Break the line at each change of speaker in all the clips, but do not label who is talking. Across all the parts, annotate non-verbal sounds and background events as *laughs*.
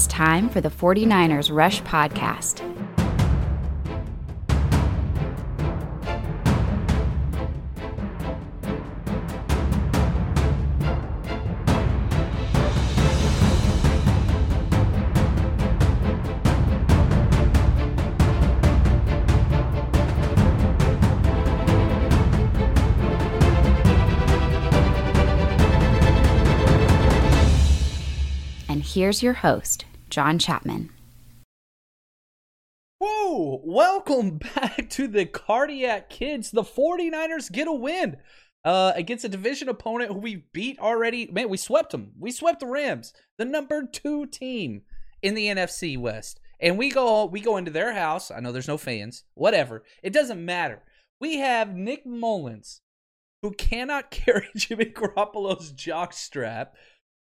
It's time for the 49ers Rush Podcast. And here's your host, John Chapman.
Whoa! Welcome *laughs* back to the Cardiac Kids. The 49ers get a win uh, against a division opponent who we beat already. Man, we swept them. We swept the Rams, the number two team in the NFC West. And we go we go into their house. I know there's no fans. Whatever. It doesn't matter. We have Nick Mullens, who cannot *laughs* carry Jimmy Garoppolo's jock strap.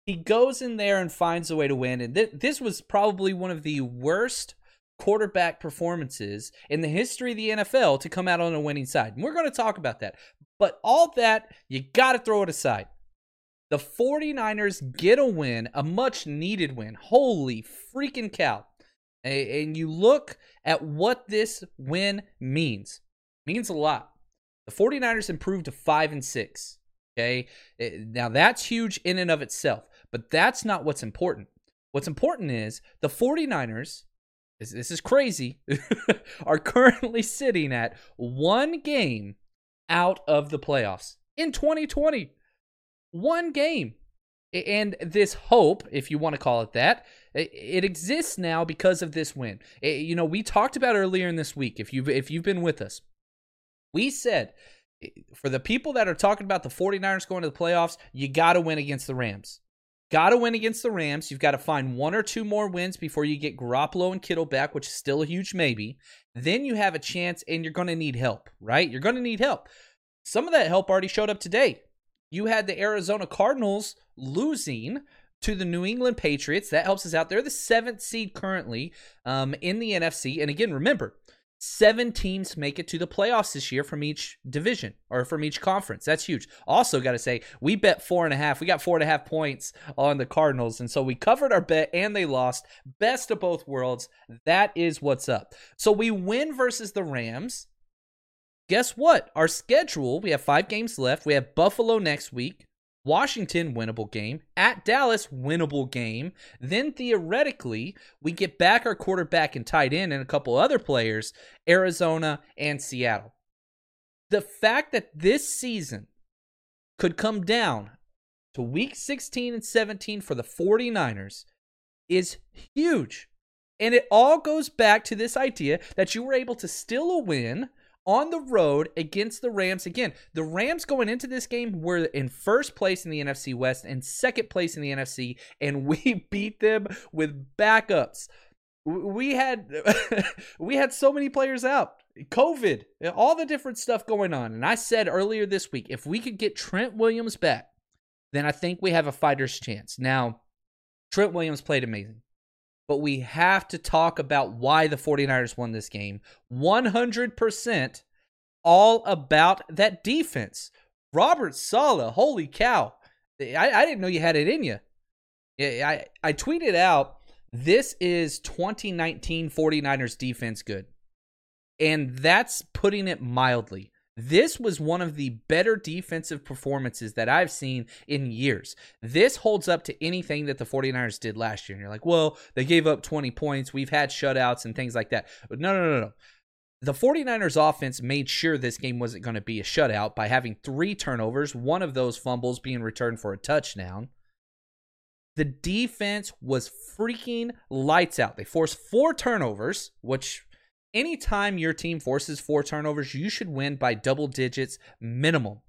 He goes in there and finds a way to win. And th- this was probably one of the worst quarterback performances in the history of the NFL to come out on a winning side. And we're going to talk about that. But all that, you got to throw it aside. The 49ers get a win, a much needed win. Holy freaking cow. And you look at what this win means. means a lot. The 49ers improved to 5 and 6. Okay? Eh, now that's huge in and of itself, but that's not what's important. What's important is the 49ers this, this is crazy, *laughs* are currently sitting at one game out of the playoffs in 2020. One game. And this hope, if you want to call it that, it exists now because of this win. You know, we talked about earlier in this week, if you've if you've been with us, we said for the people that are talking about the 49ers going to the playoffs, you got to win against the Rams. Got to win against the Rams. You've got to find one or two more wins before you get Garoppolo and Kittle back, which is still a huge maybe. Then you have a chance, and you're going to need help, right? You're going to need help. Some of that help already showed up today. You had the Arizona Cardinals losing to the New England Patriots. That helps us out. They're the seventh seed currently um, in the NFC. And again, remember, seven teams make it to the playoffs this year from each division or from each conference. That's huge. Also, got to say, we bet four and a half. We got four and a half points on the Cardinals. And so we covered our bet and they lost. Best of both worlds. That is what's up. So we win versus the Rams. Guess what? Our schedule, we have five games left. We have Buffalo next week. Washington, winnable game. At Dallas, winnable game. Then theoretically, we get back our quarterback and tight end and a couple other players, Arizona and Seattle. The fact that this season could come down to week 16 and 17 for the 49ers is huge. And it all goes back to this idea that you were able to steal a win on the road against the Rams. Again, the Rams going into this game were in first place in the NFC West and second place in the NFC, and *laughs* we beat them with backups. We had *laughs* we had so many players out. COVID, all the different stuff going on. And I said earlier this week, if we could get Trent Williams back, then I think we have a fighter's chance. Now, Trent Williams played amazing but we have to talk about why the 49ers won this game. 100% all about that defense. Robert Saleh, holy cow. I, I didn't know you had it in you. I, I tweeted out this is 2019 49ers defense good. And that's putting it mildly. This was one of the better defensive performances that I've seen in years. This holds up to anything that the 49ers did last year. And you're like, well, they gave up 20 points. We've had shutouts and things like that. But no, no, no, no. The 49ers offense made sure this game wasn't going to be a shutout by having three turnovers, one of those fumbles being returned for a touchdown. The defense was freaking lights out. They forced four turnovers, which anytime your team forces four turnovers, you should win by double digits minimum.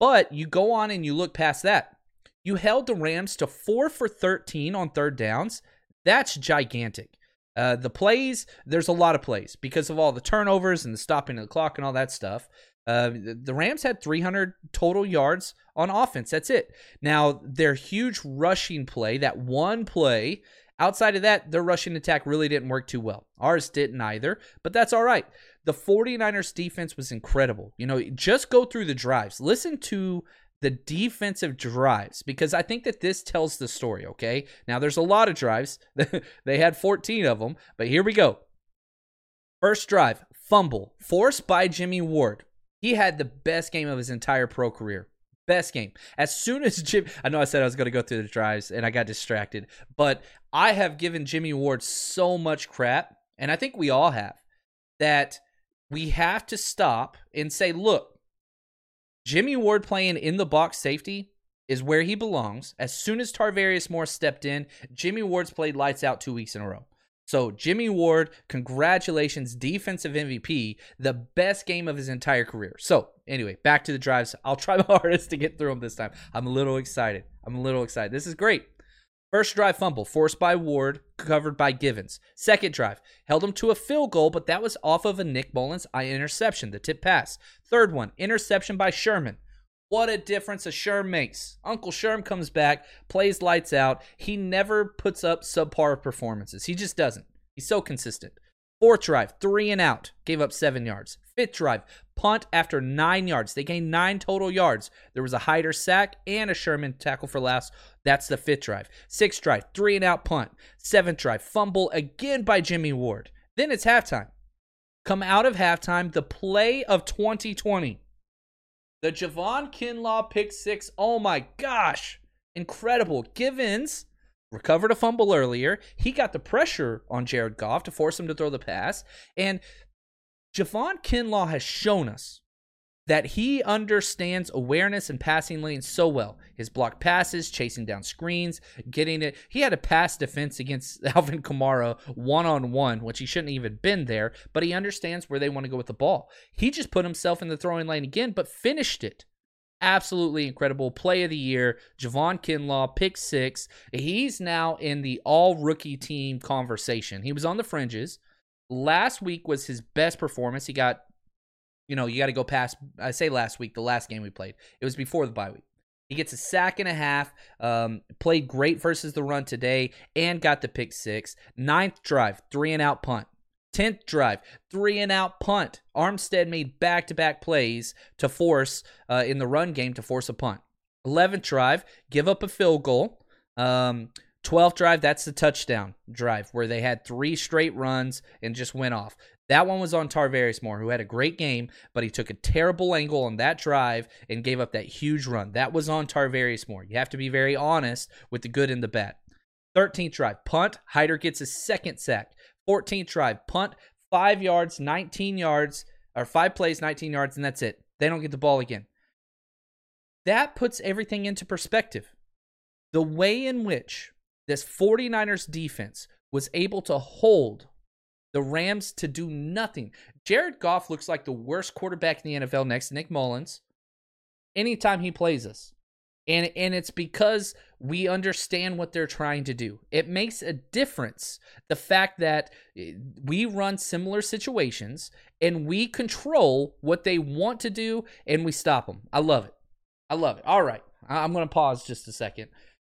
But you go on and you look past that. You held the Rams to four for 13 on third downs. That's gigantic. Uh, the plays, there's a lot of plays because of all the turnovers and the stopping of the clock and all that stuff. Uh, the Rams had 300 total yards on offense. That's it. Now, their huge rushing play, that one play, outside of that, their rushing attack really didn't work too well. Ours didn't either, but that's all right. The 49ers defense was incredible. You know, just go through the drives. Listen to the defensive drives because I think that this tells the story, okay? Now, there's a lot of drives. *laughs* they had 14 of them, but here we go. First drive, fumble, forced by Jimmy Ward. He had the best game of his entire pro career. Best game. As soon as Jim, I know I said I was going to go through the drives and I got distracted, but I have given Jimmy Ward so much crap, and I think we all have, that we have to stop and say, look, Jimmy Ward playing in the box safety is where he belongs. As soon as Tarvarius Moore stepped in, Jimmy Ward's played lights out two weeks in a row. So, Jimmy Ward, congratulations, defensive MVP, the best game of his entire career. So, anyway, back to the drives. I'll try *laughs* my hardest to get through them this time. I'm a little excited. I'm a little excited. This is great. First drive fumble, forced by Ward, covered by Givens. Second drive, held him to a field goal, but that was off of a Nick Mullens interception, the tip pass. Third one, interception by Sherman. What a difference a Sherm makes. Uncle Sherm comes back, plays lights out. He never puts up subpar performances. He just doesn't. He's so consistent. Fourth drive, three and out, gave up seven yards. Fifth drive, punt after nine yards. They gained nine total yards. There was a Hyder sack and a Sherman tackle for last. That's the fifth drive. Sixth drive, three and out punt. Seventh drive, fumble again by Jimmy Ward. Then it's halftime. Come out of halftime, the play of 2020. The Javon Kinlaw pick six. Oh my gosh. Incredible. Givens recovered a fumble earlier. He got the pressure on Jared Goff to force him to throw the pass. And Javon Kinlaw has shown us that he understands awareness and passing lanes so well. His block passes, chasing down screens, getting it. He had a pass defense against *laughs* Alvin Kamara one on one, which he shouldn't even been there, but he understands where they want to go with the ball. He just put himself in the throwing lane again, but finished it. Absolutely incredible play of the year. Javon Kinlaw, pick six. He's now in the all rookie team conversation. He was on the fringes. Last week was his best performance. He got you know, you got to go past, I say last week, the last game we played. It was before the bye week. He gets a sack and a half, um, played great versus the run today, and got the pick six. Ninth drive, three and out punt. Tenth drive, three and out punt. Armstead made back to back plays to force, uh, in the run game, to force a punt. Eleventh drive, give up a field goal. Um, 12th drive, that's the touchdown drive where they had three straight runs and just went off. That one was on Tarvarius Moore, who had a great game, but he took a terrible angle on that drive and gave up that huge run. That was on Tarvarius Moore. You have to be very honest with the good and the bad. 13th drive, punt. Hyder gets a second sack. 14th drive, punt, five yards, 19 yards, or five plays, 19 yards, and that's it. They don't get the ball again. That puts everything into perspective. The way in which this 49ers defense was able to hold the Rams to do nothing. Jared Goff looks like the worst quarterback in the NFL next to Nick Mullens anytime he plays us. And and it's because we understand what they're trying to do. It makes a difference the fact that eh, we run similar situations and we control what they want to do and we stop them. I love it. I love it. All right. I'm going to pause just a second.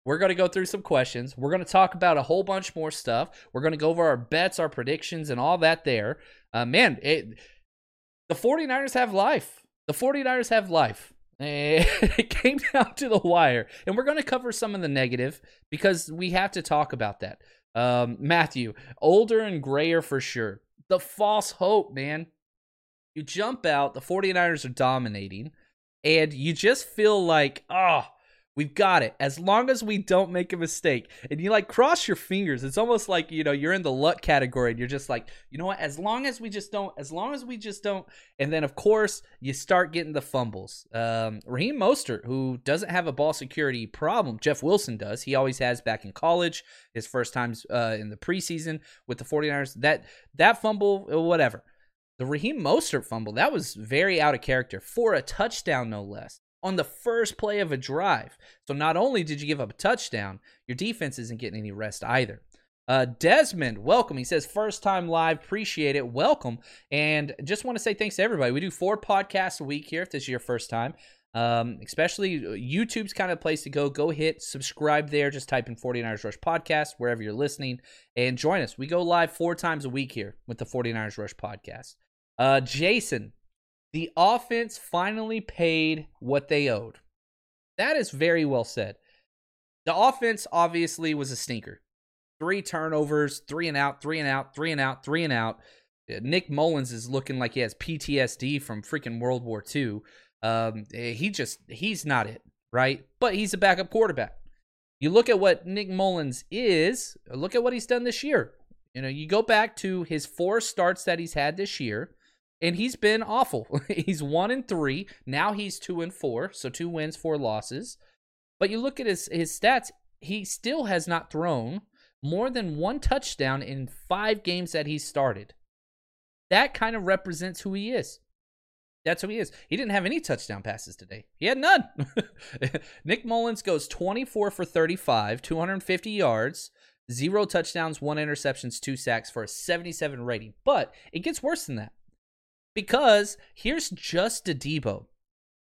We're going to go through some questions. We're going to talk about a whole bunch more stuff. We're going to go over our bets, our predictions, and all that there. Uh, man, it, the 49ers have life. The 49ers have life. *laughs* It came down to the wire. And we're going to cover some of the negative because we have to talk about that. Um, Matthew, older and grayer for sure. The false hope, man. You jump out, the 49ers are dominating, and you just feel like, oh, We've got it. As long as we don't make a mistake. And you like cross your fingers. It's almost like, you know, you're in the luck category and you're just like, you know what? As long as we just don't, as long as we just don't. And then, of course, you start getting the fumbles. Um, Raheem Mostert, who doesn't have a ball security problem, Jeff Wilson does. He always has back in college, his first times uh, in the preseason with the 49ers. That, that fumble, uh, whatever. The Raheem Mostert fumble, that was very out of character for a touchdown, no less on the first play of a drive. So not only did you give up a touchdown, your defense isn't getting any rest either. Uh, Desmond, welcome. He says, first time live, appreciate it. Welcome. And just want to say thanks to everybody. We do four podcasts a week here if this is your first time. Um, especially uh, YouTube's kind of place to go. Go hit subscribe there. Just type in 49ers Rush Podcast wherever you're listening and join us. We go live four times a week here with the 49ers Rush Podcast. Uh, Jason, the offense finally paid what they owed. That is very well said. The offense obviously was a stinker. Three turnovers, three and out, three and out, three and out, three and out. Nick Mullens is looking like he has PTSD from freaking World War II. Um, he just, he's not it, right? But he's a backup quarterback. You look at what Nick Mullens is, look at what he's done this year. You know, you go back to his four starts that he's had this year and he's been awful. *laughs* he's one and three. Now he's two and four, so two wins, four losses. But you look at his his stats, he still has not thrown more than one touchdown in five games that he started. That kind of represents who he is. That's who he is. He didn't have any touchdown passes today. He had none. *laughs* Nick Mullens goes 24 for 35, 250 yards, zero touchdowns, one interceptions, two sacks for a 77 rating. But it gets worse than that. Because here's just a Deebo.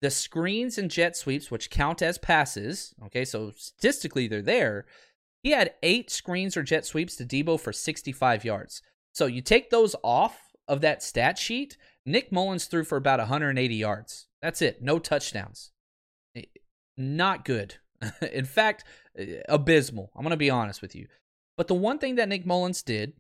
The screens and jet sweeps, which count as passes, okay, so statistically they're there. He had eight screens or jet sweeps to Deebo for 65 yards. So you take those off of that stat sheet, Nick Mullens threw for about 180 yards. That's it. No touchdowns. Eh, not good. *laughs* In fact, eh, abysmal. I'm going to be honest with you. But the one thing that Nick Mullens did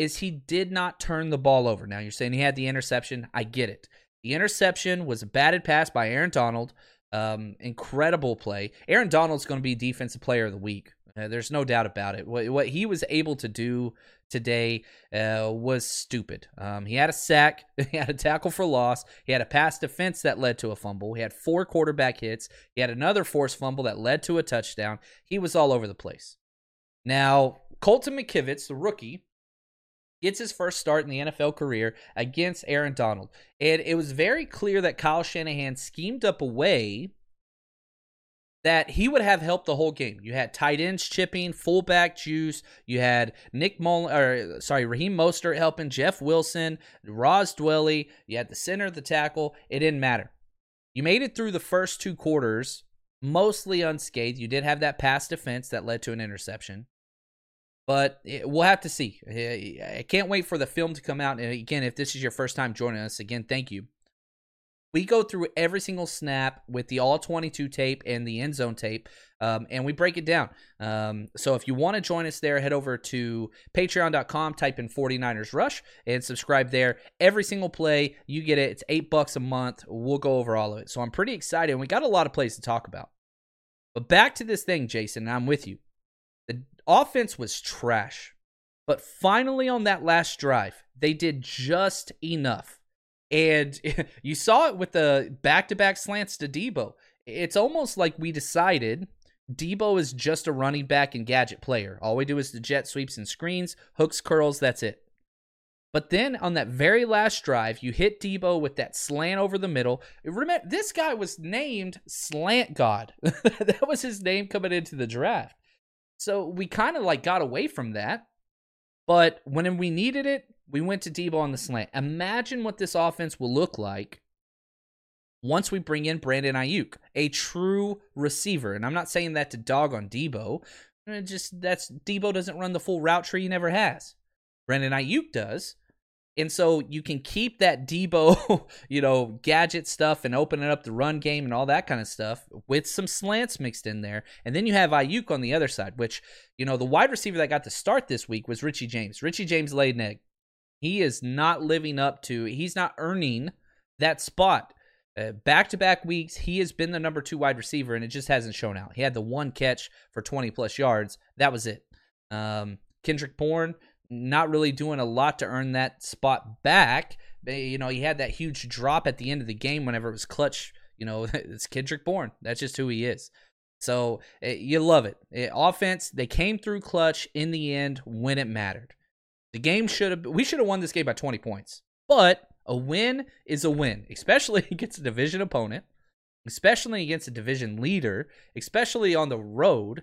is he did not turn the ball over. Now you're saying he had the interception. I get it. The interception was a batted pass by Aaron Donald. Um, incredible play. Aaron Donald's going to be defensive player of the week. Uh, there's no doubt about it. What, what he was able to do today uh, was stupid. Um, he had a sack, *laughs* he had a tackle for loss, he had a pass defense that led to a fumble, he had four quarterback hits, he had another forced fumble that led to a touchdown. He was all over the place. Now, Colton McKivitz, the rookie, gets his first start in the NFL career against Aaron Donald. And it was very clear that Kyle Shanahan schemed up a way that he would have helped the whole game. You had tight ends chipping, fullback juice. You had Nick Mullen, or sorry, Raheem Mostert helping, Jeff Wilson, Ross Dwelley. You had the center of the tackle. It didn't matter. You made it through the first two quarters mostly unscathed. You did have that pass defense that led to an interception. But we'll have to see. I can't wait for the film to come out. And again, if this is your first time joining us, again, thank you. We go through every single snap with the all 22 tape and the end zone tape, um, and we break it down. Um, so if you want to join us there, head over to patreon.com, type in 49ers Rush, and subscribe there. Every single play, you get it. It's eight bucks a month. We'll go over all of it. So I'm pretty excited, and we got a lot of plays to talk about. But back to this thing, Jason, I'm with you. Offense was trash. But finally, on that last drive, they did just enough. And *laughs* you saw it with the back to back slants to Deebo. It's almost like we decided Deebo is just a running back and gadget player. All we do is the jet sweeps and screens, hooks, curls, that's it. But then on that very last drive, you hit Deebo with that slant over the middle. Remember, this guy was named Slant God. *laughs* that was his name coming into the draft. So we kind of like got away from that. But when we needed it, we went to Deebo on the slant. Imagine what this offense will look like once we bring in Brandon Aiyuk, a true receiver. And I'm not saying that to dog on Deebo. It uh, just that's Deebo doesn't run the full route tree, he never has. Brandon Aiyuk does. And so you can keep that Deebo, *laughs* you know, gadget stuff and opening up the run game and all that kind of stuff with some slants mixed in there. And then you have Aiyuk on the other side, which, you know, the wide receiver that got to start this week was Richie James. Richie James laid an egg. He is not living up to, he's not earning that spot. Back to back weeks, he has been the number two wide receiver, and it just hasn't shown out. He had the one catch for 20 plus yards. That was it. Um, Kendrick Bourne, not really doing a lot to earn that spot back. You know, he had that huge drop at the end of the game whenever it was clutch. You know, *laughs* it's Kendrick Bourne. That's just who he is. So eh, you love it. it. Eh, offense, they came through clutch in the end when it mattered. The game should have, we should have won this game by 20 points. But a win is a win, *laughs* especially against a division opponent, especially against a division leader, especially on the road.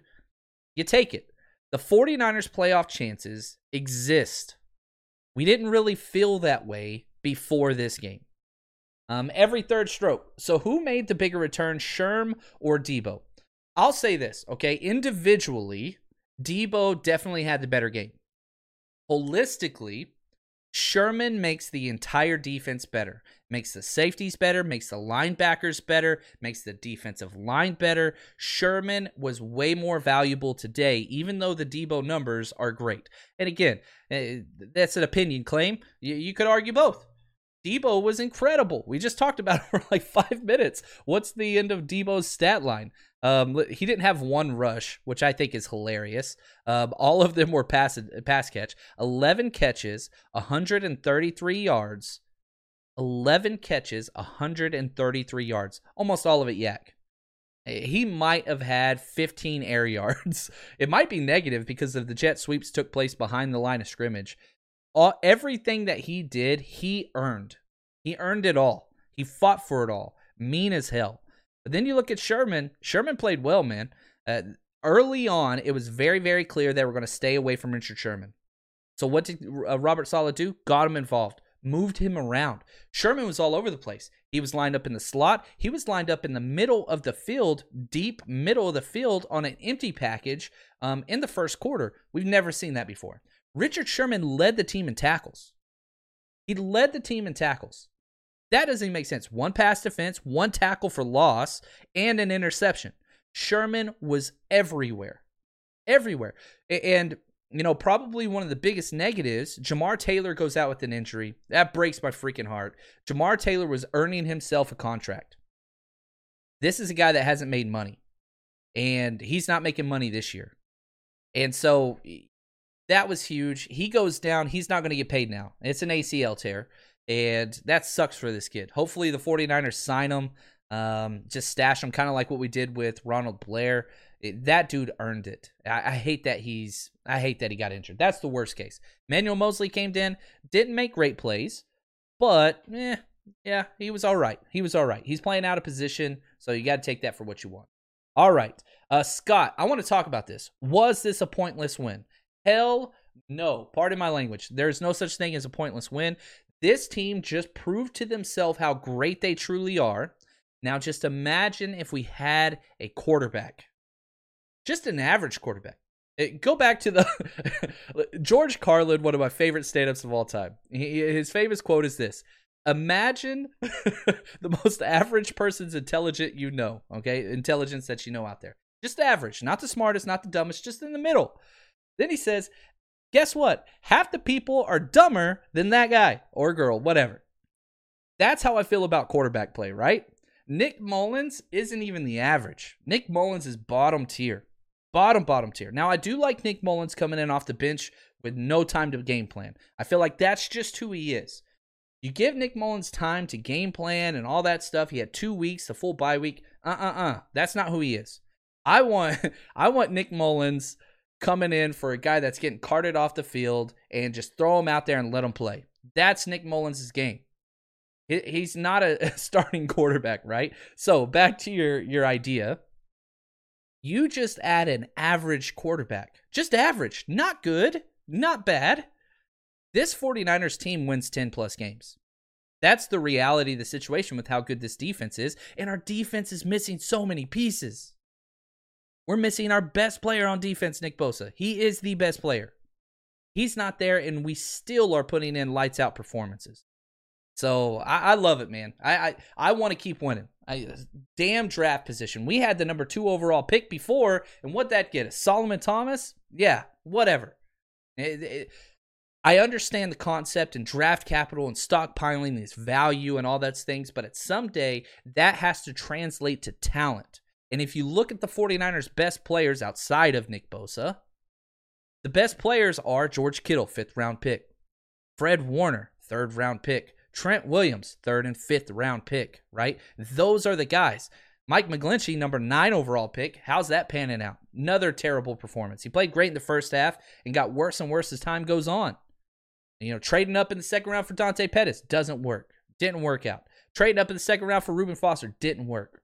You take it. The 49ers playoff chances exist. We didn't really feel that way before this game. Um, every third stroke. So who made the bigger return, Sherm or Deebo? I'll say this, okay? Individually, Deebo definitely had the better game. Holistically, Sherman makes the entire defense better, makes the safeties better, makes the linebackers better, makes the defensive line better. Sherman was way more valuable today, even though the Deebo numbers are great. And again, eh, that's an opinion claim. You, could argue both. Deebo was incredible. We just talked about *laughs* it for like five minutes. What's the end of Deebo's stat line? Um, he didn't have one rush, which I think is hilarious. Um, all of them were pass pass catch. Eleven catches, 133 yards. 11 catches, 133 yards. Almost all of it yak. He might have had 15 air *laughs* yards. It might be negative because of the jet sweeps took place behind the line of scrimmage. All, everything that he did, he earned. He earned it all. He fought for it all. Mean as hell. But then you look at Sherman. Sherman played well, man. Uh, early on, it was very, very clear they were going to stay away from Richard Sherman. So what did uh, Robert Saleh do? Got him involved, moved him around. Sherman was all over the place. He was lined up in the slot. He was lined up in the middle of the field, deep middle of the field on an empty package um, in the first quarter. We've never seen that before. Richard Sherman led the team in tackles. He led the team in tackles. That doesn't make sense. One pass defense, one tackle for loss, and an interception. Sherman was everywhere. Everywhere. And, you know, probably one of the biggest negatives Jamar Taylor goes out with an injury. That breaks my freaking heart. Jamar Taylor was earning himself a contract. This is a guy that hasn't made money, and he's not making money this year. And so that was huge. He goes down. He's not going to get paid now. It's an ACL tear. And that sucks for this kid. Hopefully, the 49ers sign him, um, just stash him, kind of like what we did with Ronald Blair. It, that dude earned it. I, I, hate that he's. I hate that he got injured. That's the worst case. Manuel Moseley came in, didn't make great plays, but eh, yeah, he was all right. He was all right. He's playing out of position, so you got to take that for what you want. All right, uh, Scott, I want to talk about this. Was this a pointless win? Hell no. Pardon my language. There's no such thing as a pointless win. This team just proved to themselves how great they truly are. Now, just imagine if we had a quarterback, just an average quarterback. Eh, go back to the *laughs* George Carlin, one of my favorite stand ups of all time. He, his famous quote is this Imagine *laughs* the most average person's intelligent you know, okay? Intelligence that you know out there. Just average, not the smartest, not the dumbest, just in the middle. Then he says, guess what? Half the people are dumber than that guy or girl, whatever. That's how I feel about quarterback play, right? Nick Mullens isn't even the average. Nick Mullens is bottom tier. Bottom, bottom tier. Now, I do like Nick Mullens coming in off the bench with no time to game plan. I feel like that's just who he is. You give Nick Mullens time to game plan and all that stuff. He had two weeks, a full bye week. Uh uh uh. That's not who he is. I want *laughs* I want Nick Mullens coming in for a guy that's getting carted off the field and just throw him out there and let him play. That's Nick Mullens' game. He's not *laughs* a starting quarterback, right? So back to your your idea. You just add an average quarterback. Just average. Not good. Not bad. This 49ers team wins 10 plus games. That's the reality of the situation with how good this defense is. And our defense is missing so many pieces. We're missing our best player on defense, Nick Bosa. He is the best player. He's not there, and we still are putting in lights out performances. So I, I love it, man. I I, I want to keep winning. I, damn draft position. We had the number two overall pick before, and what that get us? Solomon Thomas? Yeah, whatever. It, it, I understand the concept and draft capital and stockpiling this value and all those things, but at some day that has to translate to talent. And if you look at the 49ers' best players outside of Nick Bosa, the best players are George Kittle, fifth round pick, Fred Warner, third round pick, Trent Williams, third and fifth round pick, right? Those are the guys. Mike McGlinchey, number nine overall pick. How's that panning out? Another terrible performance. He played great in the first half and got worse and worse as time goes on. You know, trading up in the second round for Dante Pettis doesn't work. Didn't work out. Trading up in the second round for Reuben Foster didn't work.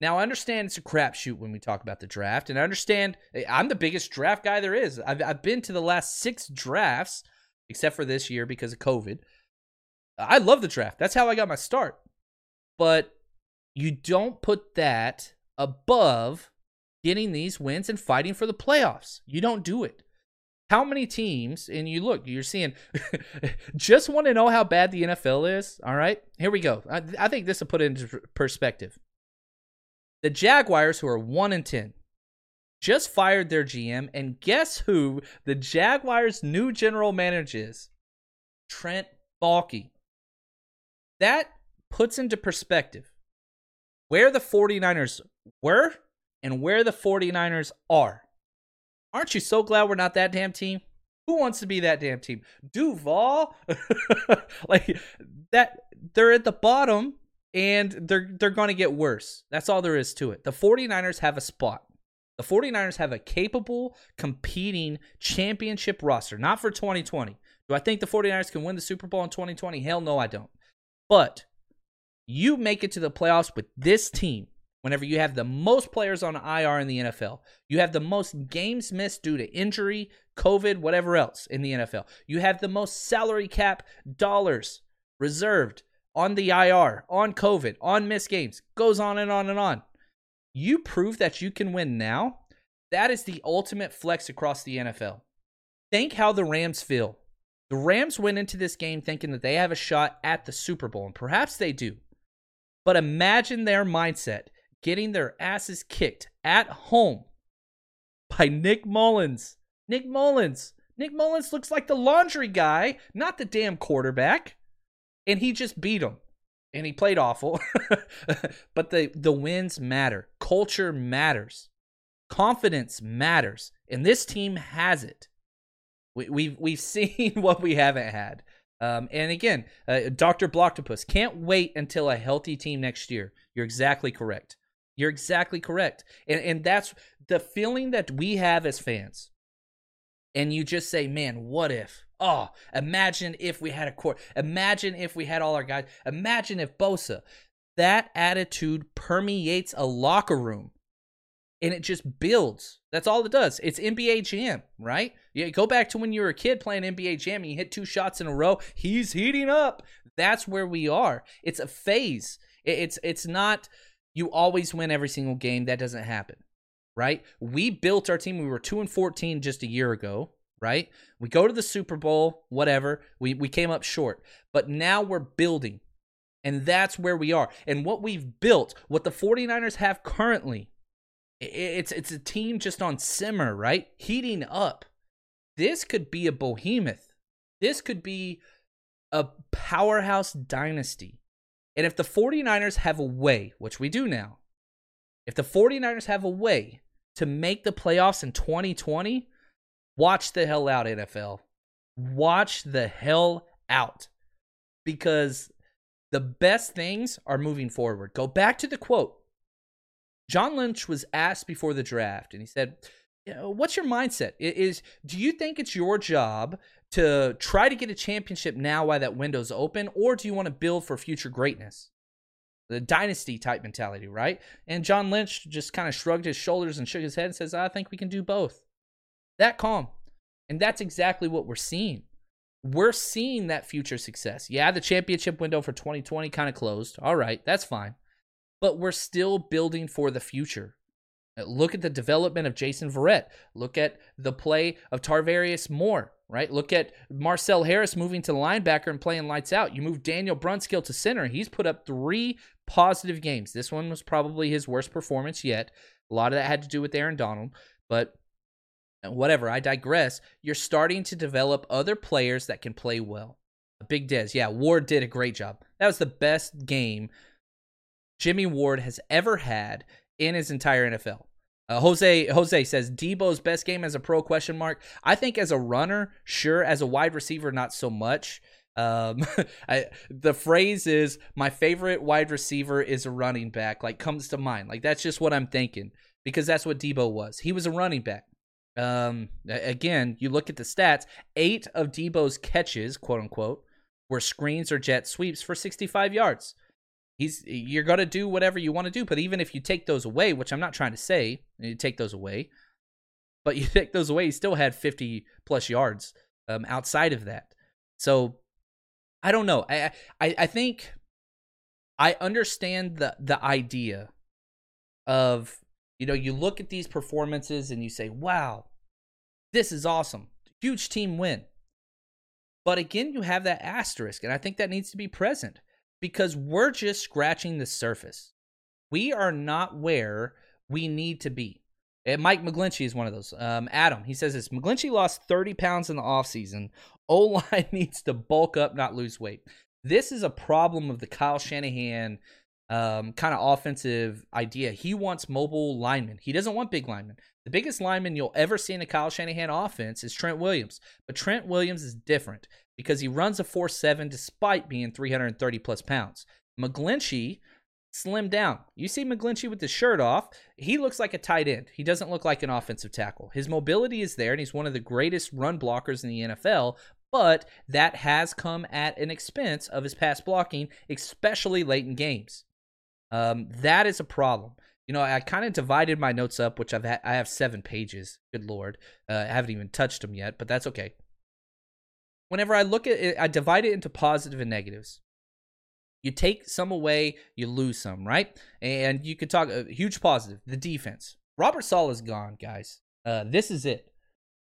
Now, I understand it's a crapshoot when we talk about the draft, and I understand eh, I'm the biggest draft guy there is. I've, I've been to the last six drafts, except for this year because of COVID. I love the draft. That's how I got my start. But you don't put that above getting these wins and fighting for the playoffs. You don't do it. How many teams, and you look, you're seeing, *laughs* just want to know how bad the NFL is? All right, here we go. I, I think this will put it into perspective. The Jaguars, who are 1 and 10, just fired their GM, and guess who the Jaguars' new general manager is? Trent Baalke. That puts into perspective where the 49ers were and where the 49ers are. Aren't you so glad we're not that damn team? Who wants to be that damn team? Duval? *laughs* like that they're at the bottom and they're they're going to get worse. That's all there is to it. The 49ers have a spot. The 49ers have a capable, competing championship roster, not for 2020. Do I think the 49ers can win the Super Bowl in 2020? Hell no, I don't. But you make it to the playoffs with this team whenever you have the most players on IR in the NFL. You have the most games missed due to injury, COVID, whatever else in the NFL. You have the most salary cap dollars reserved on the IR, on COVID, on missed games, goes on and on and on. You prove that you can win now. That is the ultimate flex across the NFL. Think how the Rams feel. The Rams went into this game thinking that they have a shot at the Super Bowl, and perhaps they do. But imagine their mindset getting their asses kicked at home by Nick Mullens. Nick Mullens. Nick Mullens looks like the laundry guy, not the damn quarterback and he just beat him and he played awful. *laughs* But the the wins matter. Culture matters. Confidence matters. And this team has it. We, we've we've *laughs* seen what we haven't had. Um, and again uh, dr blocktopus can't wait until a healthy team next year. You're exactly correct. You're exactly correct. And and that's the feeling that we have as fans. And you just say man what if Oh, imagine if we had a court. Imagine if we had all our guys. Imagine if Bosa. That attitude permeates a locker room and it just builds. That's all it does. It's NBA Jam, right? Yeah, go back to when you were a kid playing NBA Jam and you hit two shots in a row. He's heating up. That's where we are. It's a phase. It's it's not you always win every single game. That doesn't happen, right? We built our team. We were two and fourteen just a year ago right? We go to the Super Bowl, whatever. We we came up short. But now we're building. And that's where we are. And what we've built, what the 49ers have currently, it's it's a team just on simmer, right? Heating up. This could be a behemoth. This could be a powerhouse dynasty. And if the 49ers have a way, which we do now, if the 49ers have a way to make the playoffs in 2020, Watch the hell out, NFL. Watch the hell out. Because the best things are moving forward. Go back to the quote. John Lynch was asked before the draft, and he said, What's your mindset? Is do you think it's your job to try to get a championship now while that window's open, or do you want to build for future greatness? The dynasty type mentality, right? And John Lynch just kind of shrugged his shoulders and shook his head and says, I think we can do both that calm. And that's exactly what we're seeing. We're seeing that future success. Yeah, the championship window for 2020 kind of closed. All right, that's fine. But we're still building for the future. Uh, look at the development of Jason Verrett. Look at the play of Tarvarius Moore, right? Look at Marcell Harris moving to linebacker and playing lights out. You move Daniel Brunskill to center. He's put up three positive games. This one was probably his worst performance yet. A lot of that had to do with Aaron Donald, but whatever, I digress. You're starting to develop other players that can play well. Big Dez, yeah, Ward did a great job. That was the best game Jimmy Ward has ever had in his entire NFL. Uh, Jose Jose says Deebo's best game as a pro question mark. I think as a runner, sure. As a wide receiver, not so much. Um, *laughs* I, the phrase is my favorite wide receiver is a running back. Like comes to mind. Like that's just what I'm thinking because that's what Deebo was. He was a running back. Um, again, you look at the stats. Eight of Deebo's catches, quote unquote, were screens or jet sweeps for 65 yards. He's you're gonna do whatever you want to do, but even if you take those away, which I'm not trying to say, you take those away, but you *laughs* take those away, he still had 50 plus yards um, outside of that. So I don't know. I I, I think I understand the the idea of you know you look at these performances and you say, wow, this is awesome, huge team win. But again, you have that asterisk, and I think that needs to be present because we're just scratching the surface. We are not where we need to be. And Mike McGlinchey is one of those. Um, Adam, he says this McGlinchey lost 30 pounds in the offseason. O line *laughs* needs to bulk up, not lose weight. This is a problem of the Kyle Shanahan um, kind of offensive idea. He wants mobile linemen. He doesn't want big linemen. The biggest lineman you'll ever see in a Kyle Shanahan offense is Trent Williams. But Trent Williams is different because he runs a 4-7 despite being 330 plus pounds. McGlinchey slimmed down. You see McGlinchey with the shirt off, he looks like a tight end. He doesn't look like an offensive tackle. His mobility is there, and he's one of the greatest run blockers in the NFL, but that has come at an expense of his pass blocking, especially late in games. Um, that is a problem. You know, I kind of divided my notes up, which I've ha- I have seven pages. Good lord, uh, I haven't even touched them yet, but that's okay whenever I look at it, I divide it into positive and negatives. You take some away, you lose some, right? And you could talk a huge positive, the defense. Robert Saleh is gone, guys. Uh, this is it.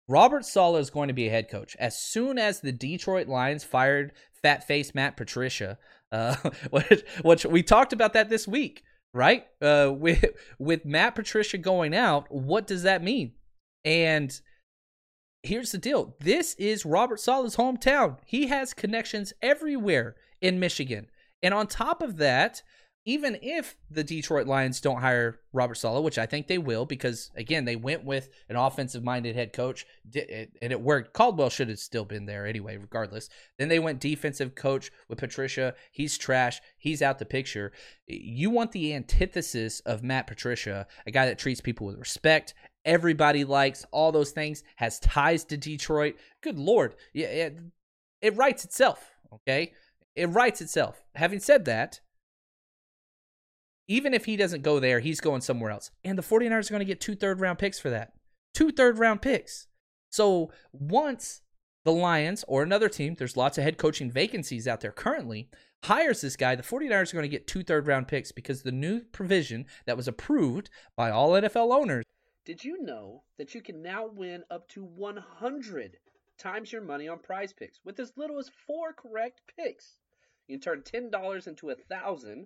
Robert Saleh is going to be a head coach. As soon as the Detroit Lions fired fat face Matt Patricia, uh, *laughs* which, which we talked about that this week, right? Uh, *laughs* with with Matt Patricia going out, what does that mean? And here's the deal this is Robert Saleh's hometown. He has connections everywhere in Michigan. And on top of that, even if the Detroit Lions don't hire Robert Saleh, which I think they will, because again, they went with an offensive minded head coach and it worked. Caldwell should have still been there anyway, regardless. Then they went defensive coach with Patricia. He's trash. He's out the picture. You want the antithesis of Matt Patricia, a guy that treats people with respect everybody likes, all those things, has ties to Detroit. Good Lord. Yeah, it, it writes itself, okay? It writes itself. Having said that, even if he doesn't go there, he's going somewhere else. And the 49ers are going to get two third round picks for that. Two third round picks. So once the Lions or another team, there's lots of head coaching vacancies out there currently, hires this guy, the 49ers are going to get two third round picks because the new provision that was approved by all NFL owners
did you know that you can now win up to 100 times your money on PrizePicks with as little as four correct picks? You can turn $10 into a thousand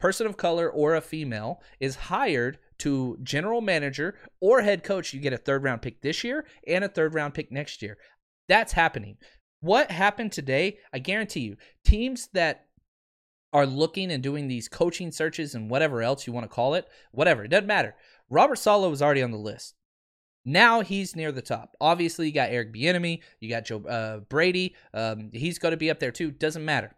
person of color or a female is hired to general manager or head coach, you get a third round pick this year and a third round pick next year. That's happening. What happened today? I guarantee you, teams that are looking and doing these coaching searches and whatever else you want to call it, whatever, it doesn't matter. Robert Saleh was already on the list. Now he's near the top. Obviously, you got Eric Bieniemy, you got Joe uh, Brady. Um, he's going to be up there too. Doesn't matter.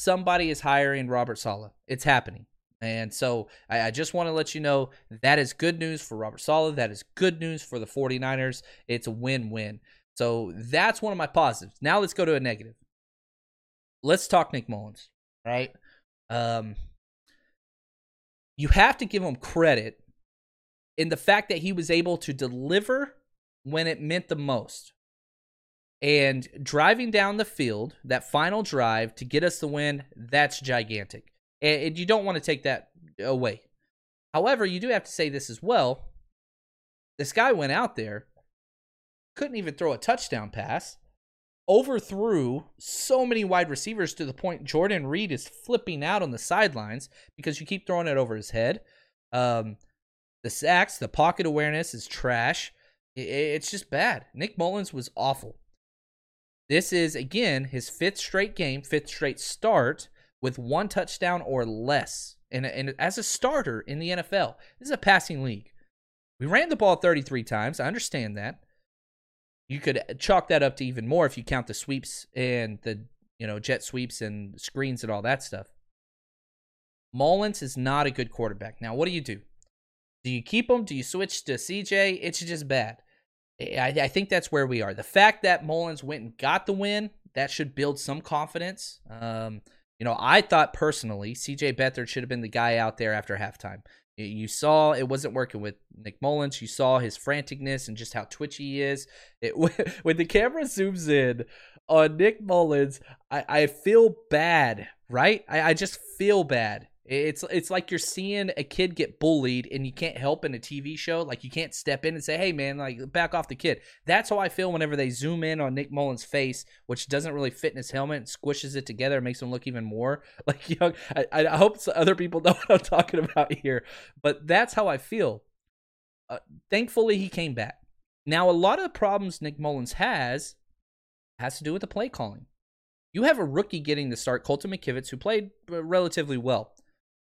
Somebody is hiring Robert Saleh. It's happening. And so I, I just want to let you know that is good news for Robert Saleh. That is good news for the 49ers. It's a win win. So that's one of my positives. Now let's go to a negative. Let's talk Nick Mullens, right? Um, you have to give him credit in the fact that he was able to deliver when it meant the most. And driving down the field, that final drive to get us the win, that's gigantic. And you don't want to take that away. However, you do have to say this as well. This guy went out there, couldn't even throw a touchdown pass, overthrew so many wide receivers to the point Jordan Reed is flipping out on the sidelines because you keep throwing it over his head. Um, the sacks, the pocket awareness is trash. It's just bad. Nick Mullens was awful. This is, again, his fifth straight game, fifth straight start with one touchdown or less. And, and as a starter in the NFL, this is a passing league. We ran the ball 33 times. I understand that. You could chalk that up to even more if you count the sweeps and the you know jet sweeps and screens and all that stuff. Mullens is not a good quarterback. Now, what do you do? Do you keep him? Do you switch to CJ? It's just bad. I, I think that's where we are. The fact that Mullens went and got the win, that should build some confidence. Um, you know, I thought personally CJ Beathard should have been the guy out there after halftime. You saw it wasn't working with Nick Mullens. You saw his franticness and just how twitchy he is. It, *laughs* when the camera zooms in on Nick Mullens, I, I feel bad, right? I, I just feel bad. It's it's like you're seeing a kid get bullied and you can't help in a TV show. Like you can't step in and say, "Hey, man, like back off the kid." That's how I feel whenever they zoom in on Nick Mullens' face, which doesn't really fit in his helmet, and squishes it together, and makes him look even more *laughs* like young. I, I hope other people *laughs* know what I'm talking about here, but that's how I feel. Uh, thankfully, he came back. Now, a lot of the problems Nick Mullens has has to do with the play calling. You have a rookie getting the start, Colton McKivitz, who played uh, relatively well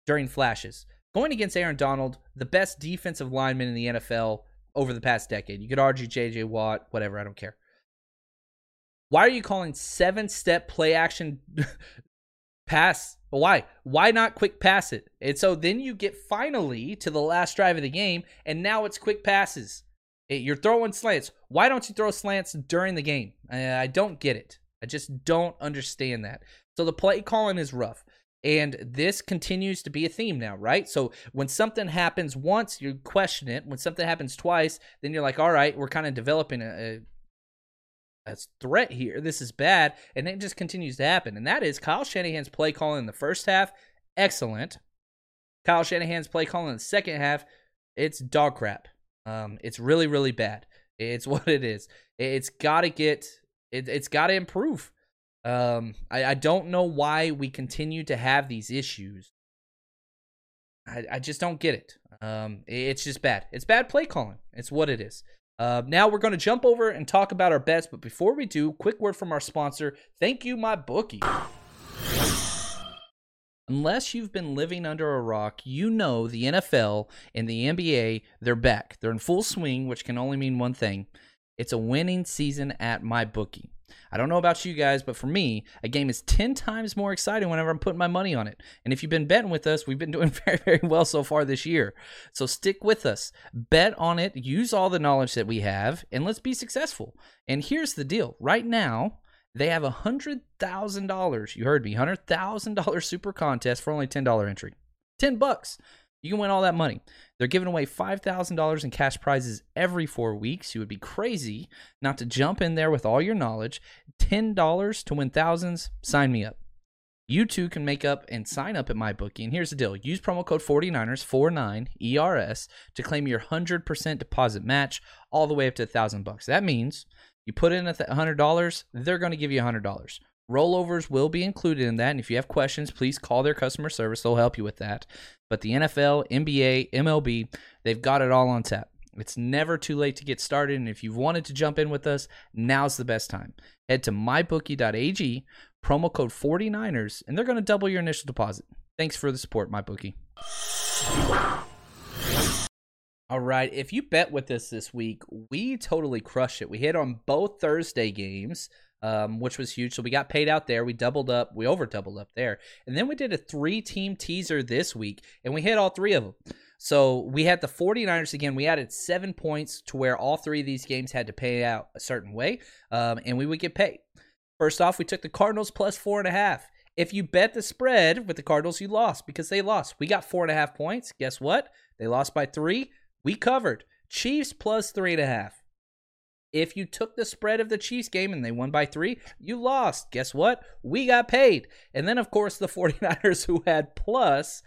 during flashes. Going against Aaron Donald, the best defensive lineman in the NFL over the past decade. You could argue JJ Watt, whatever, I don't care. Why are you calling seven step play action *laughs* pass? Why? Why not quick pass it? And so then you get finally to the last drive of the game, and now it's quick passes. Eh, you're throwing slants. Why don't you throw slants during the game? Eh, I don't get it. I just don't understand that. So the play calling is rough. And this continues to be a theme now, right? So when something happens once, you question it. When something happens twice, then you're like, all right, we're kind of developing a, a, a threat here. This is bad. And it just continues to happen. And that is Kyle Shanahan's play calling in the first half, excellent. Kyle Shanahan's play calling in the second half, it's dog crap. Um, it's really, really bad. It's *laughs* what it is. It's got to get, it, it's got to improve. Um, I, I don't know why we continue to have these issues. I, I just don't get it. Um, it's just bad. It's bad play calling. It's what it is. Uh, now we're going to jump over and talk about our bets, but before we do, quick word from our sponsor. Thank you, my bookie. Unless you've been living under a rock, you know the NFL and the NBA, they're back. They're in full swing, which can only mean one thing it's a winning season at my bookie. I don't know about you guys, but for me, a game is 10 times more exciting whenever I'm putting my money on it. And if you've been betting with us, we've been doing *laughs* very, very well so far this year. So stick with us, bet on it, use all the knowledge that we have, and let's be successful. And here's the deal right now, they have a $100,000, you heard me, $100,000 super contest for only $10 entry. 10 bucks. You can win all that money. They're giving away $5,000 in cash prizes every four weeks. You would be crazy not to jump in there with all your knowledge. $10 to win thousands. Sign me up. You too can make up and sign up at MyBookie. And here's the deal use promo code 49ers, 49 ERS, to claim your 100% deposit match all the way up to 1000 bucks. That means you put in $100, they're going to give you $100. Rollovers will be included in that. And if you have questions, please call their customer service. They'll help you with that. But the NFL, NBA, MLB, they've got it all on tap. It's never too late to get started. And if you've wanted to jump in with us, now's the best time. Head to mybookie.ag, promo code 49ers, and they're going to double your initial deposit. Thanks for the support, MyBookie. All right. If you bet with us this week, we totally crushed it. We hit on both Thursday games um, which was huge. So we got paid out there. We doubled up. We over doubled up there. And then we did a three team teaser this week, and we hit all three of them. So we had the 49ers again. We added seven points to where all three of these games had to pay out a certain way, um, and we would get paid. First off, we took the Cardinals plus four and a half. If you bet the spread with the Cardinals, you lost because they lost. We got four and a half points. Guess what? They lost by three. We covered. Chiefs plus three and a half. If you took the spread of the Chiefs game and they won by three, you lost. Guess what? We got paid. And then, of course, the *laughs* 49ers who had plus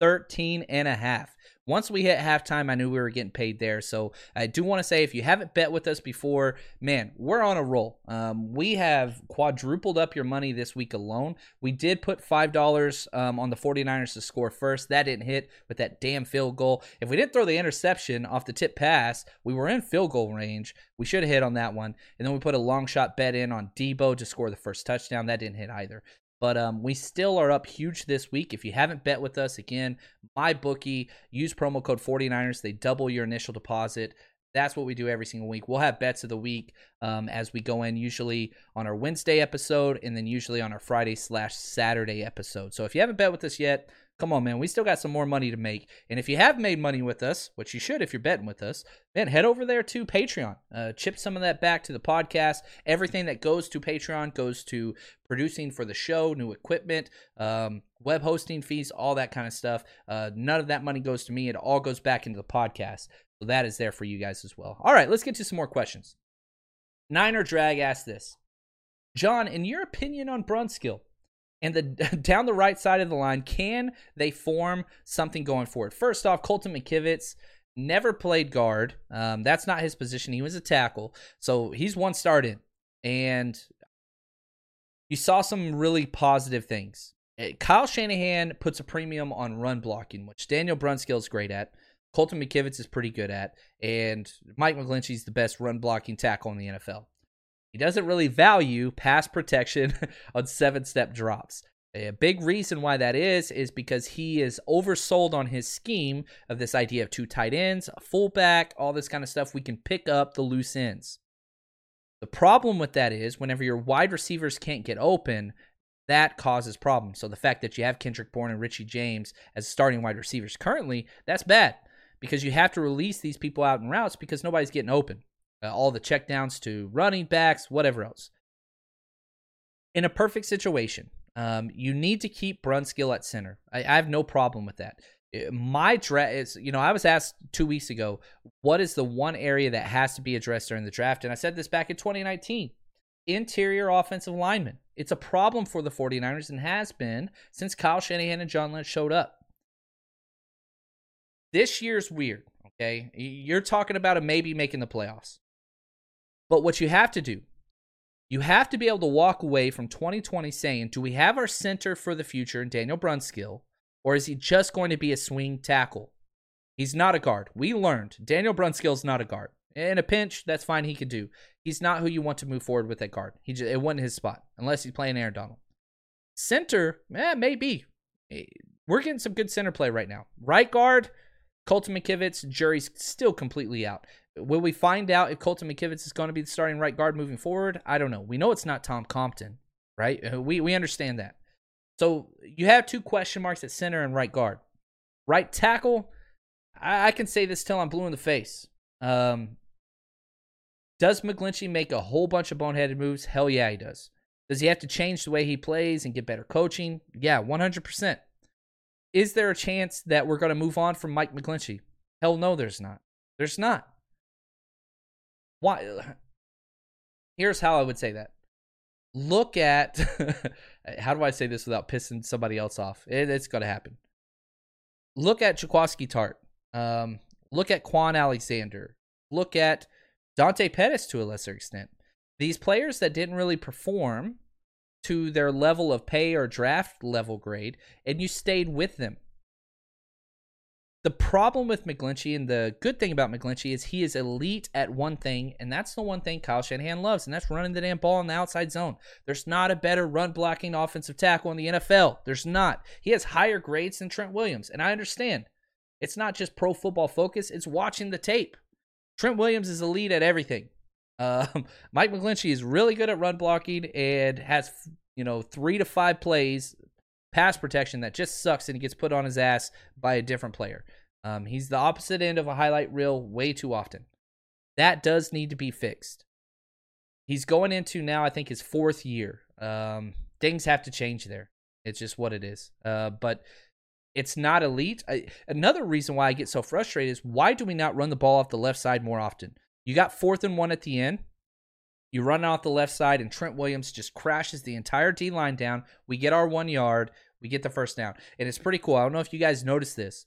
13 and a half once we hit halftime, I knew we were getting paid there. So I do want to say if you haven't bet with us before, man, we're on a roll. Um, we have quadrupled up your money this week alone. We did put $5 um, on the 49ers to score first. That didn't hit with that damn field goal. If we didn't throw the interception off the tip pass, we were in field goal range. We should have hit on that one. And then we put a long shot bet in on Deebo to score the first touchdown. That didn't hit either. But um, we still are up huge this week. If you haven't bet with us, again, my bookie, use promo code 49ers. They double your initial deposit. That's what we do every single week. We'll have bets of the week um, as we go in, usually on our Wednesday episode, and then usually on our Friday slash Saturday episode. So if you haven't bet with us yet, Come on, man. We still got some more money to make. And if you have made money with us, which you should if you're betting with us, then head over there to Patreon. Uh, chip some of that back to the podcast. Everything that goes to Patreon goes to producing for the show, new equipment, um, web hosting fees, all that kind of stuff. Uh, none of that money goes to me. It all goes back into the podcast. So that is there for you guys as well. All right, let's get to some more questions. Niner Drag asked this John, in your opinion on Brunskill, and the *laughs* down the right side of the line, can they form something going forward? First off, Colton McKivitz never played guard. Um, that's not his position. He was a tackle, so he's one start in, and you saw some really positive things. Eh, Kyle Shanahan puts a premium on run blocking, which Daniel Brunskill is great at. Colton McKivitz is pretty good at, and Mike McGlinchey's the best run blocking tackle in the NFL. He doesn't really value pass protection *laughs* on seven step drops. A big reason why that is is because he is oversold on his scheme of this idea of two tight ends, a fullback, all this kind of stuff. We can pick up the loose ends. The problem with that is whenever your wide receivers can't get open, that causes problems. So the fact that you have Kendrick Bourne and Richie James as starting wide receivers currently, that's bad because you have to release these people out in routes because nobody's getting open uh, all the checkdowns to running backs, whatever else. In a perfect situation, um, you need to keep Brunskill at center. I, I have no problem with that. Uh, my draft is, you know, I was asked two weeks ago, what is the one area that has to be addressed during the draft? And I said this back in 2019 interior offensive lineman. It's a problem for the 49ers and has been since Kyle Shanahan and John Lynch showed up. This year's weird, okay? You're talking about a maybe making the playoffs. But what you have to do, you have to be able to walk away from 2020 saying, do we have our center for the future in Daniel Brunskill, or is he just going to be a swing tackle? He's not a guard. We learned Daniel Brunskill's not a guard. In a pinch, that's fine. He could do. He's not who you want to move forward with that guard. He just, it wasn't his spot unless he's playing Aaron Donald. Center, eh, maybe. we're getting some good center play right now. Right guard, Colton McKivitz, jury's still completely out. Will we find out if Colton McKivitz is going to be the starting right guard moving forward? I don't know. We know it's not Tom Compton, right? Uh, we we understand that. So you have two question marks at center and right guard. Right tackle, I, I can say this till I'm blue in the face. Um, does McGlinchey make a whole bunch of boneheaded moves? Hell yeah, he does. Does he have to change the way he plays and get better coaching? Yeah, 100%. Is there a chance that we're going to move on from Mike McGlinchey? Hell no, there's not. There's not. Why? *sighs* Here's how I would say that. Look at *laughs* how do I say this without pissing somebody else off? It, it's going to happen. Look at Jaquiski Tartt. Um, look at Kwon Alexander. Look at Dante Pettis to a lesser extent. These players that didn't really perform to their level of pay or draft level grade, and you stayed with them. The problem with McGlinchey and the good thing about McGlinchey is he is elite at one thing, and that's the one thing Kyle Shanahan loves, and that's running the damn ball in the outside zone. There's not a better run blocking offensive tackle in the NFL. There's not. He has higher grades than Trent Williams, and I understand. It's not just pro football focus, it's watching the tape. Trent Williams is elite at everything. Um, *laughs* Mike McGlinchey is really good at run blocking and has, you know, three to five plays pass protection that just sucks and he gets put on his ass by a different player. Um, he's the opposite end of a highlight reel way too often. That does need to be fixed. He's going into now, I think, his fourth year. Um, things have to change there. It's just what it is. Uh, but it's not elite. I, another reason why I get so frustrated is why do we not run the ball off the left side more often? You got fourth and one at the end. You run out the left side, and Trent Williams just crashes the entire D line down. We get our one yard. We get the first down. And it's pretty cool. I don't know if you guys noticed this.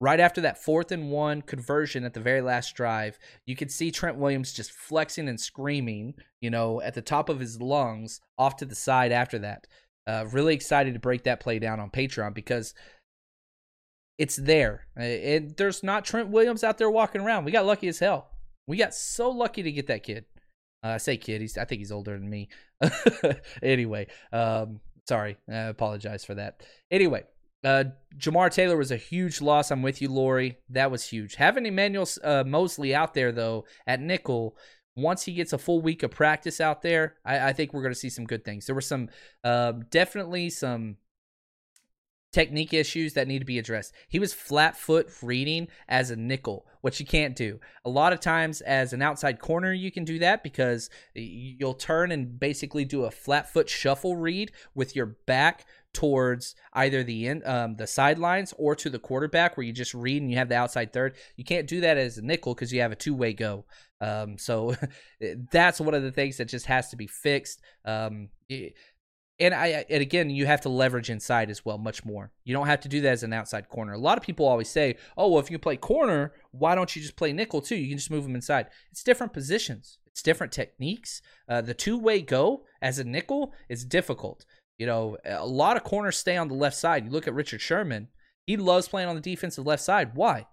Right after that fourth and one conversion at the very last drive, you could see Trent Williams just flexing and screaming, you know, at the top of his lungs off to the side after that. Uh, really excited to break that play down on Patreon because it's there. And there's not Trent Williams out there walking around. We got lucky as hell. We got so lucky to get that kid. Uh, I say kid. He's I think he's older than me. *laughs* anyway, um, sorry. I apologize for that. Anyway, uh, Jamar Taylor was a huge loss. I'm with you, Lori. That was huge. Having Emmanuel uh, Moseley out there though at nickel. Once he gets a full week of practice out there, I, I think we're going to see some good things. There were some, uh, definitely some technique issues that need to be addressed. He was flat foot reading as a nickel, which you can't do. A lot of times, as an outside corner, you can do that because you'll turn and basically do a flat foot shuffle read with your back towards either the in, um, the sidelines or to the quarterback, where you just read and you have the outside third. You can't do that as a nickel because you have a two way go. Um, so *laughs* that's one of the things that just has to be fixed. Um, it, and I and again, you have to leverage inside as well, much more. You don't have to do that as an outside corner. A lot of people always say, "Oh, well, if you play corner, why don't you just play nickel too? You can just move them inside." It's different positions. It's different techniques. Uh, the two way go as a nickel is difficult. You know, a lot of corners stay on the left side. You look at Richard Sherman; he loves playing on the defensive left side. Why?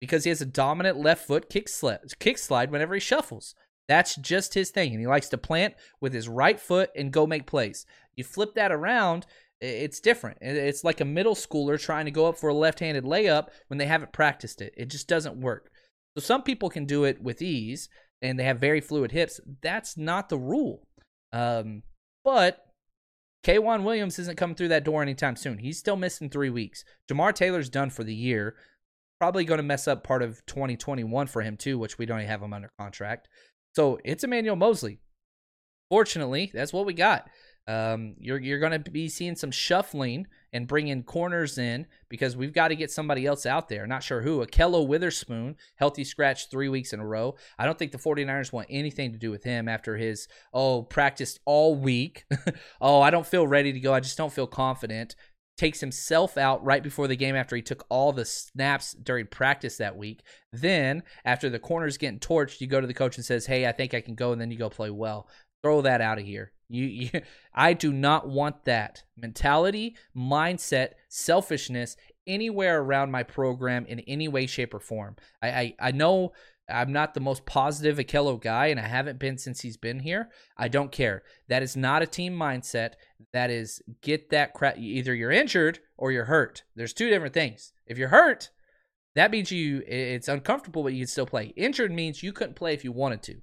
Because he has a dominant left foot kick slide, kick slide whenever he shuffles. That's just his thing. And he likes to plant with his right foot and go make plays. You flip that around, it's different. It's like a middle schooler trying to go up for a left handed layup when they haven't practiced it. It just doesn't work. So some people can do it with ease and they have very fluid hips. That's not the rule. Um, but K'Waun Williams isn't coming through that door anytime soon. He's still missing three weeks. Jamar Taylor's done for the year. Probably going to mess up part of 2021 for him too, which we don't have him under contract. So it's Emmanuel Moseley. Fortunately, that's what we got. Um, you're you're going to be seeing some shuffling and bringing corners in because we've got to get somebody else out there. Not sure who. Ahkello Witherspoon, healthy scratch three weeks in a row. I don't think the 49ers want anything to do with him after his, oh, practiced all week. *laughs* oh, I don't feel ready to go. I just don't feel confident. Takes himself out right before the game after he took all the snaps during practice that week. Then, after the corner's getting torched, you go to the coach and says, Hey, I think I can go, and then you go play well. Throw that out of here. You, *laughs* you, I do not want that mentality, mindset, selfishness anywhere around my program in any way, shape, or form. I, I, I know I'm not the most positive Ahkello guy, and I haven't been since he's been here. I don't care. That is not a team mindset. That is get that crap. Either you're injured or you're hurt. There's two different things. If you're hurt, that means you it's uncomfortable, but you can still play. Injured means you couldn't play if you wanted to.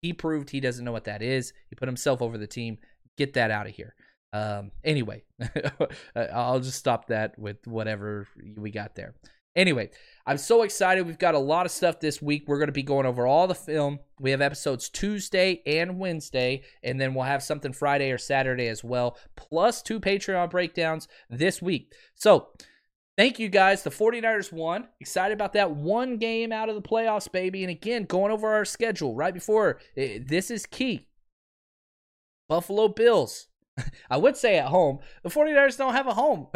He proved he doesn't know what that is. He put himself over the team. Get that out of here. Um, anyway, *laughs* I'll just stop that with whatever we got there. Anyway, I'm so excited. We've got a lot of stuff this week. We're going to be going over all the film. We have episodes Tuesday and Wednesday, and then we'll have something Friday or Saturday as well, plus two Patreon breakdowns this week. So, thank you guys. The 49ers won. Excited about that. One game out of the playoffs, baby. And again, going over our schedule right before eh, this is key. Buffalo Bills *laughs* I would say at home. The 49ers don't have a home.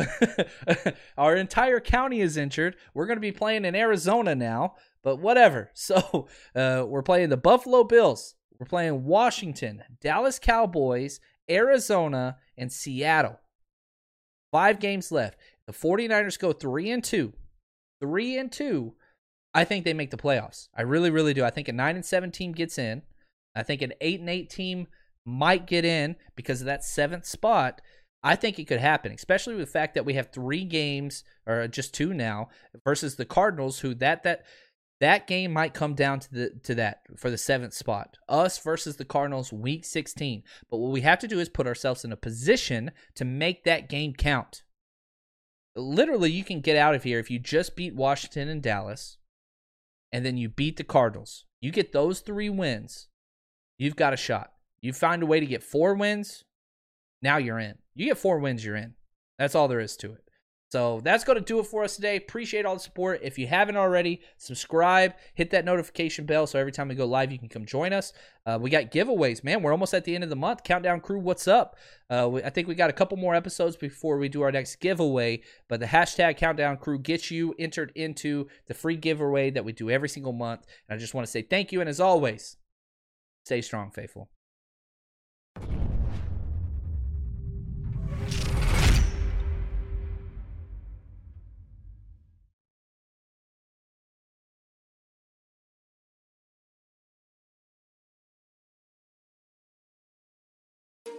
*laughs* Our entire county is injured. We're going to be playing in Arizona now, but whatever. *laughs* So uh, we're playing the Buffalo Bills. We're playing Washington, Dallas Cowboys, Arizona, and Seattle. Five games left. The 49ers go 3 and 2. 3 and 2. I think they make the playoffs. I really really do. I think a 9 and 7 team gets in. I think an 8 and 8 team might get in because of that seventh spot. I think it could happen, especially with the fact that we have three games or just two now versus the Cardinals, who that that that game might come down to the to that for the seventh spot. Us versus the Cardinals, week 16. But what we have to do is put ourselves in a position to make that game count. Literally, you can get out of here if you just beat Washington and Dallas, and then you beat the Cardinals. You get those three wins, you've got a shot. You find a way to get four wins, now you're in. You get four wins, you're in. That's all there is to it. So that's going to do it for us today. Appreciate all the support. If you haven't already, subscribe, hit that notification bell so every time we go live, you can come join us. Uh, we got giveaways, man. We're almost at the end of the month. Countdown Crew, what's up? Uh, we, I think we got a couple more episodes before we do our next giveaway, but the hashtag Countdown Crew gets you entered into the free giveaway that we do every single month. And I just want to say thank you. And as always, stay strong, faithful.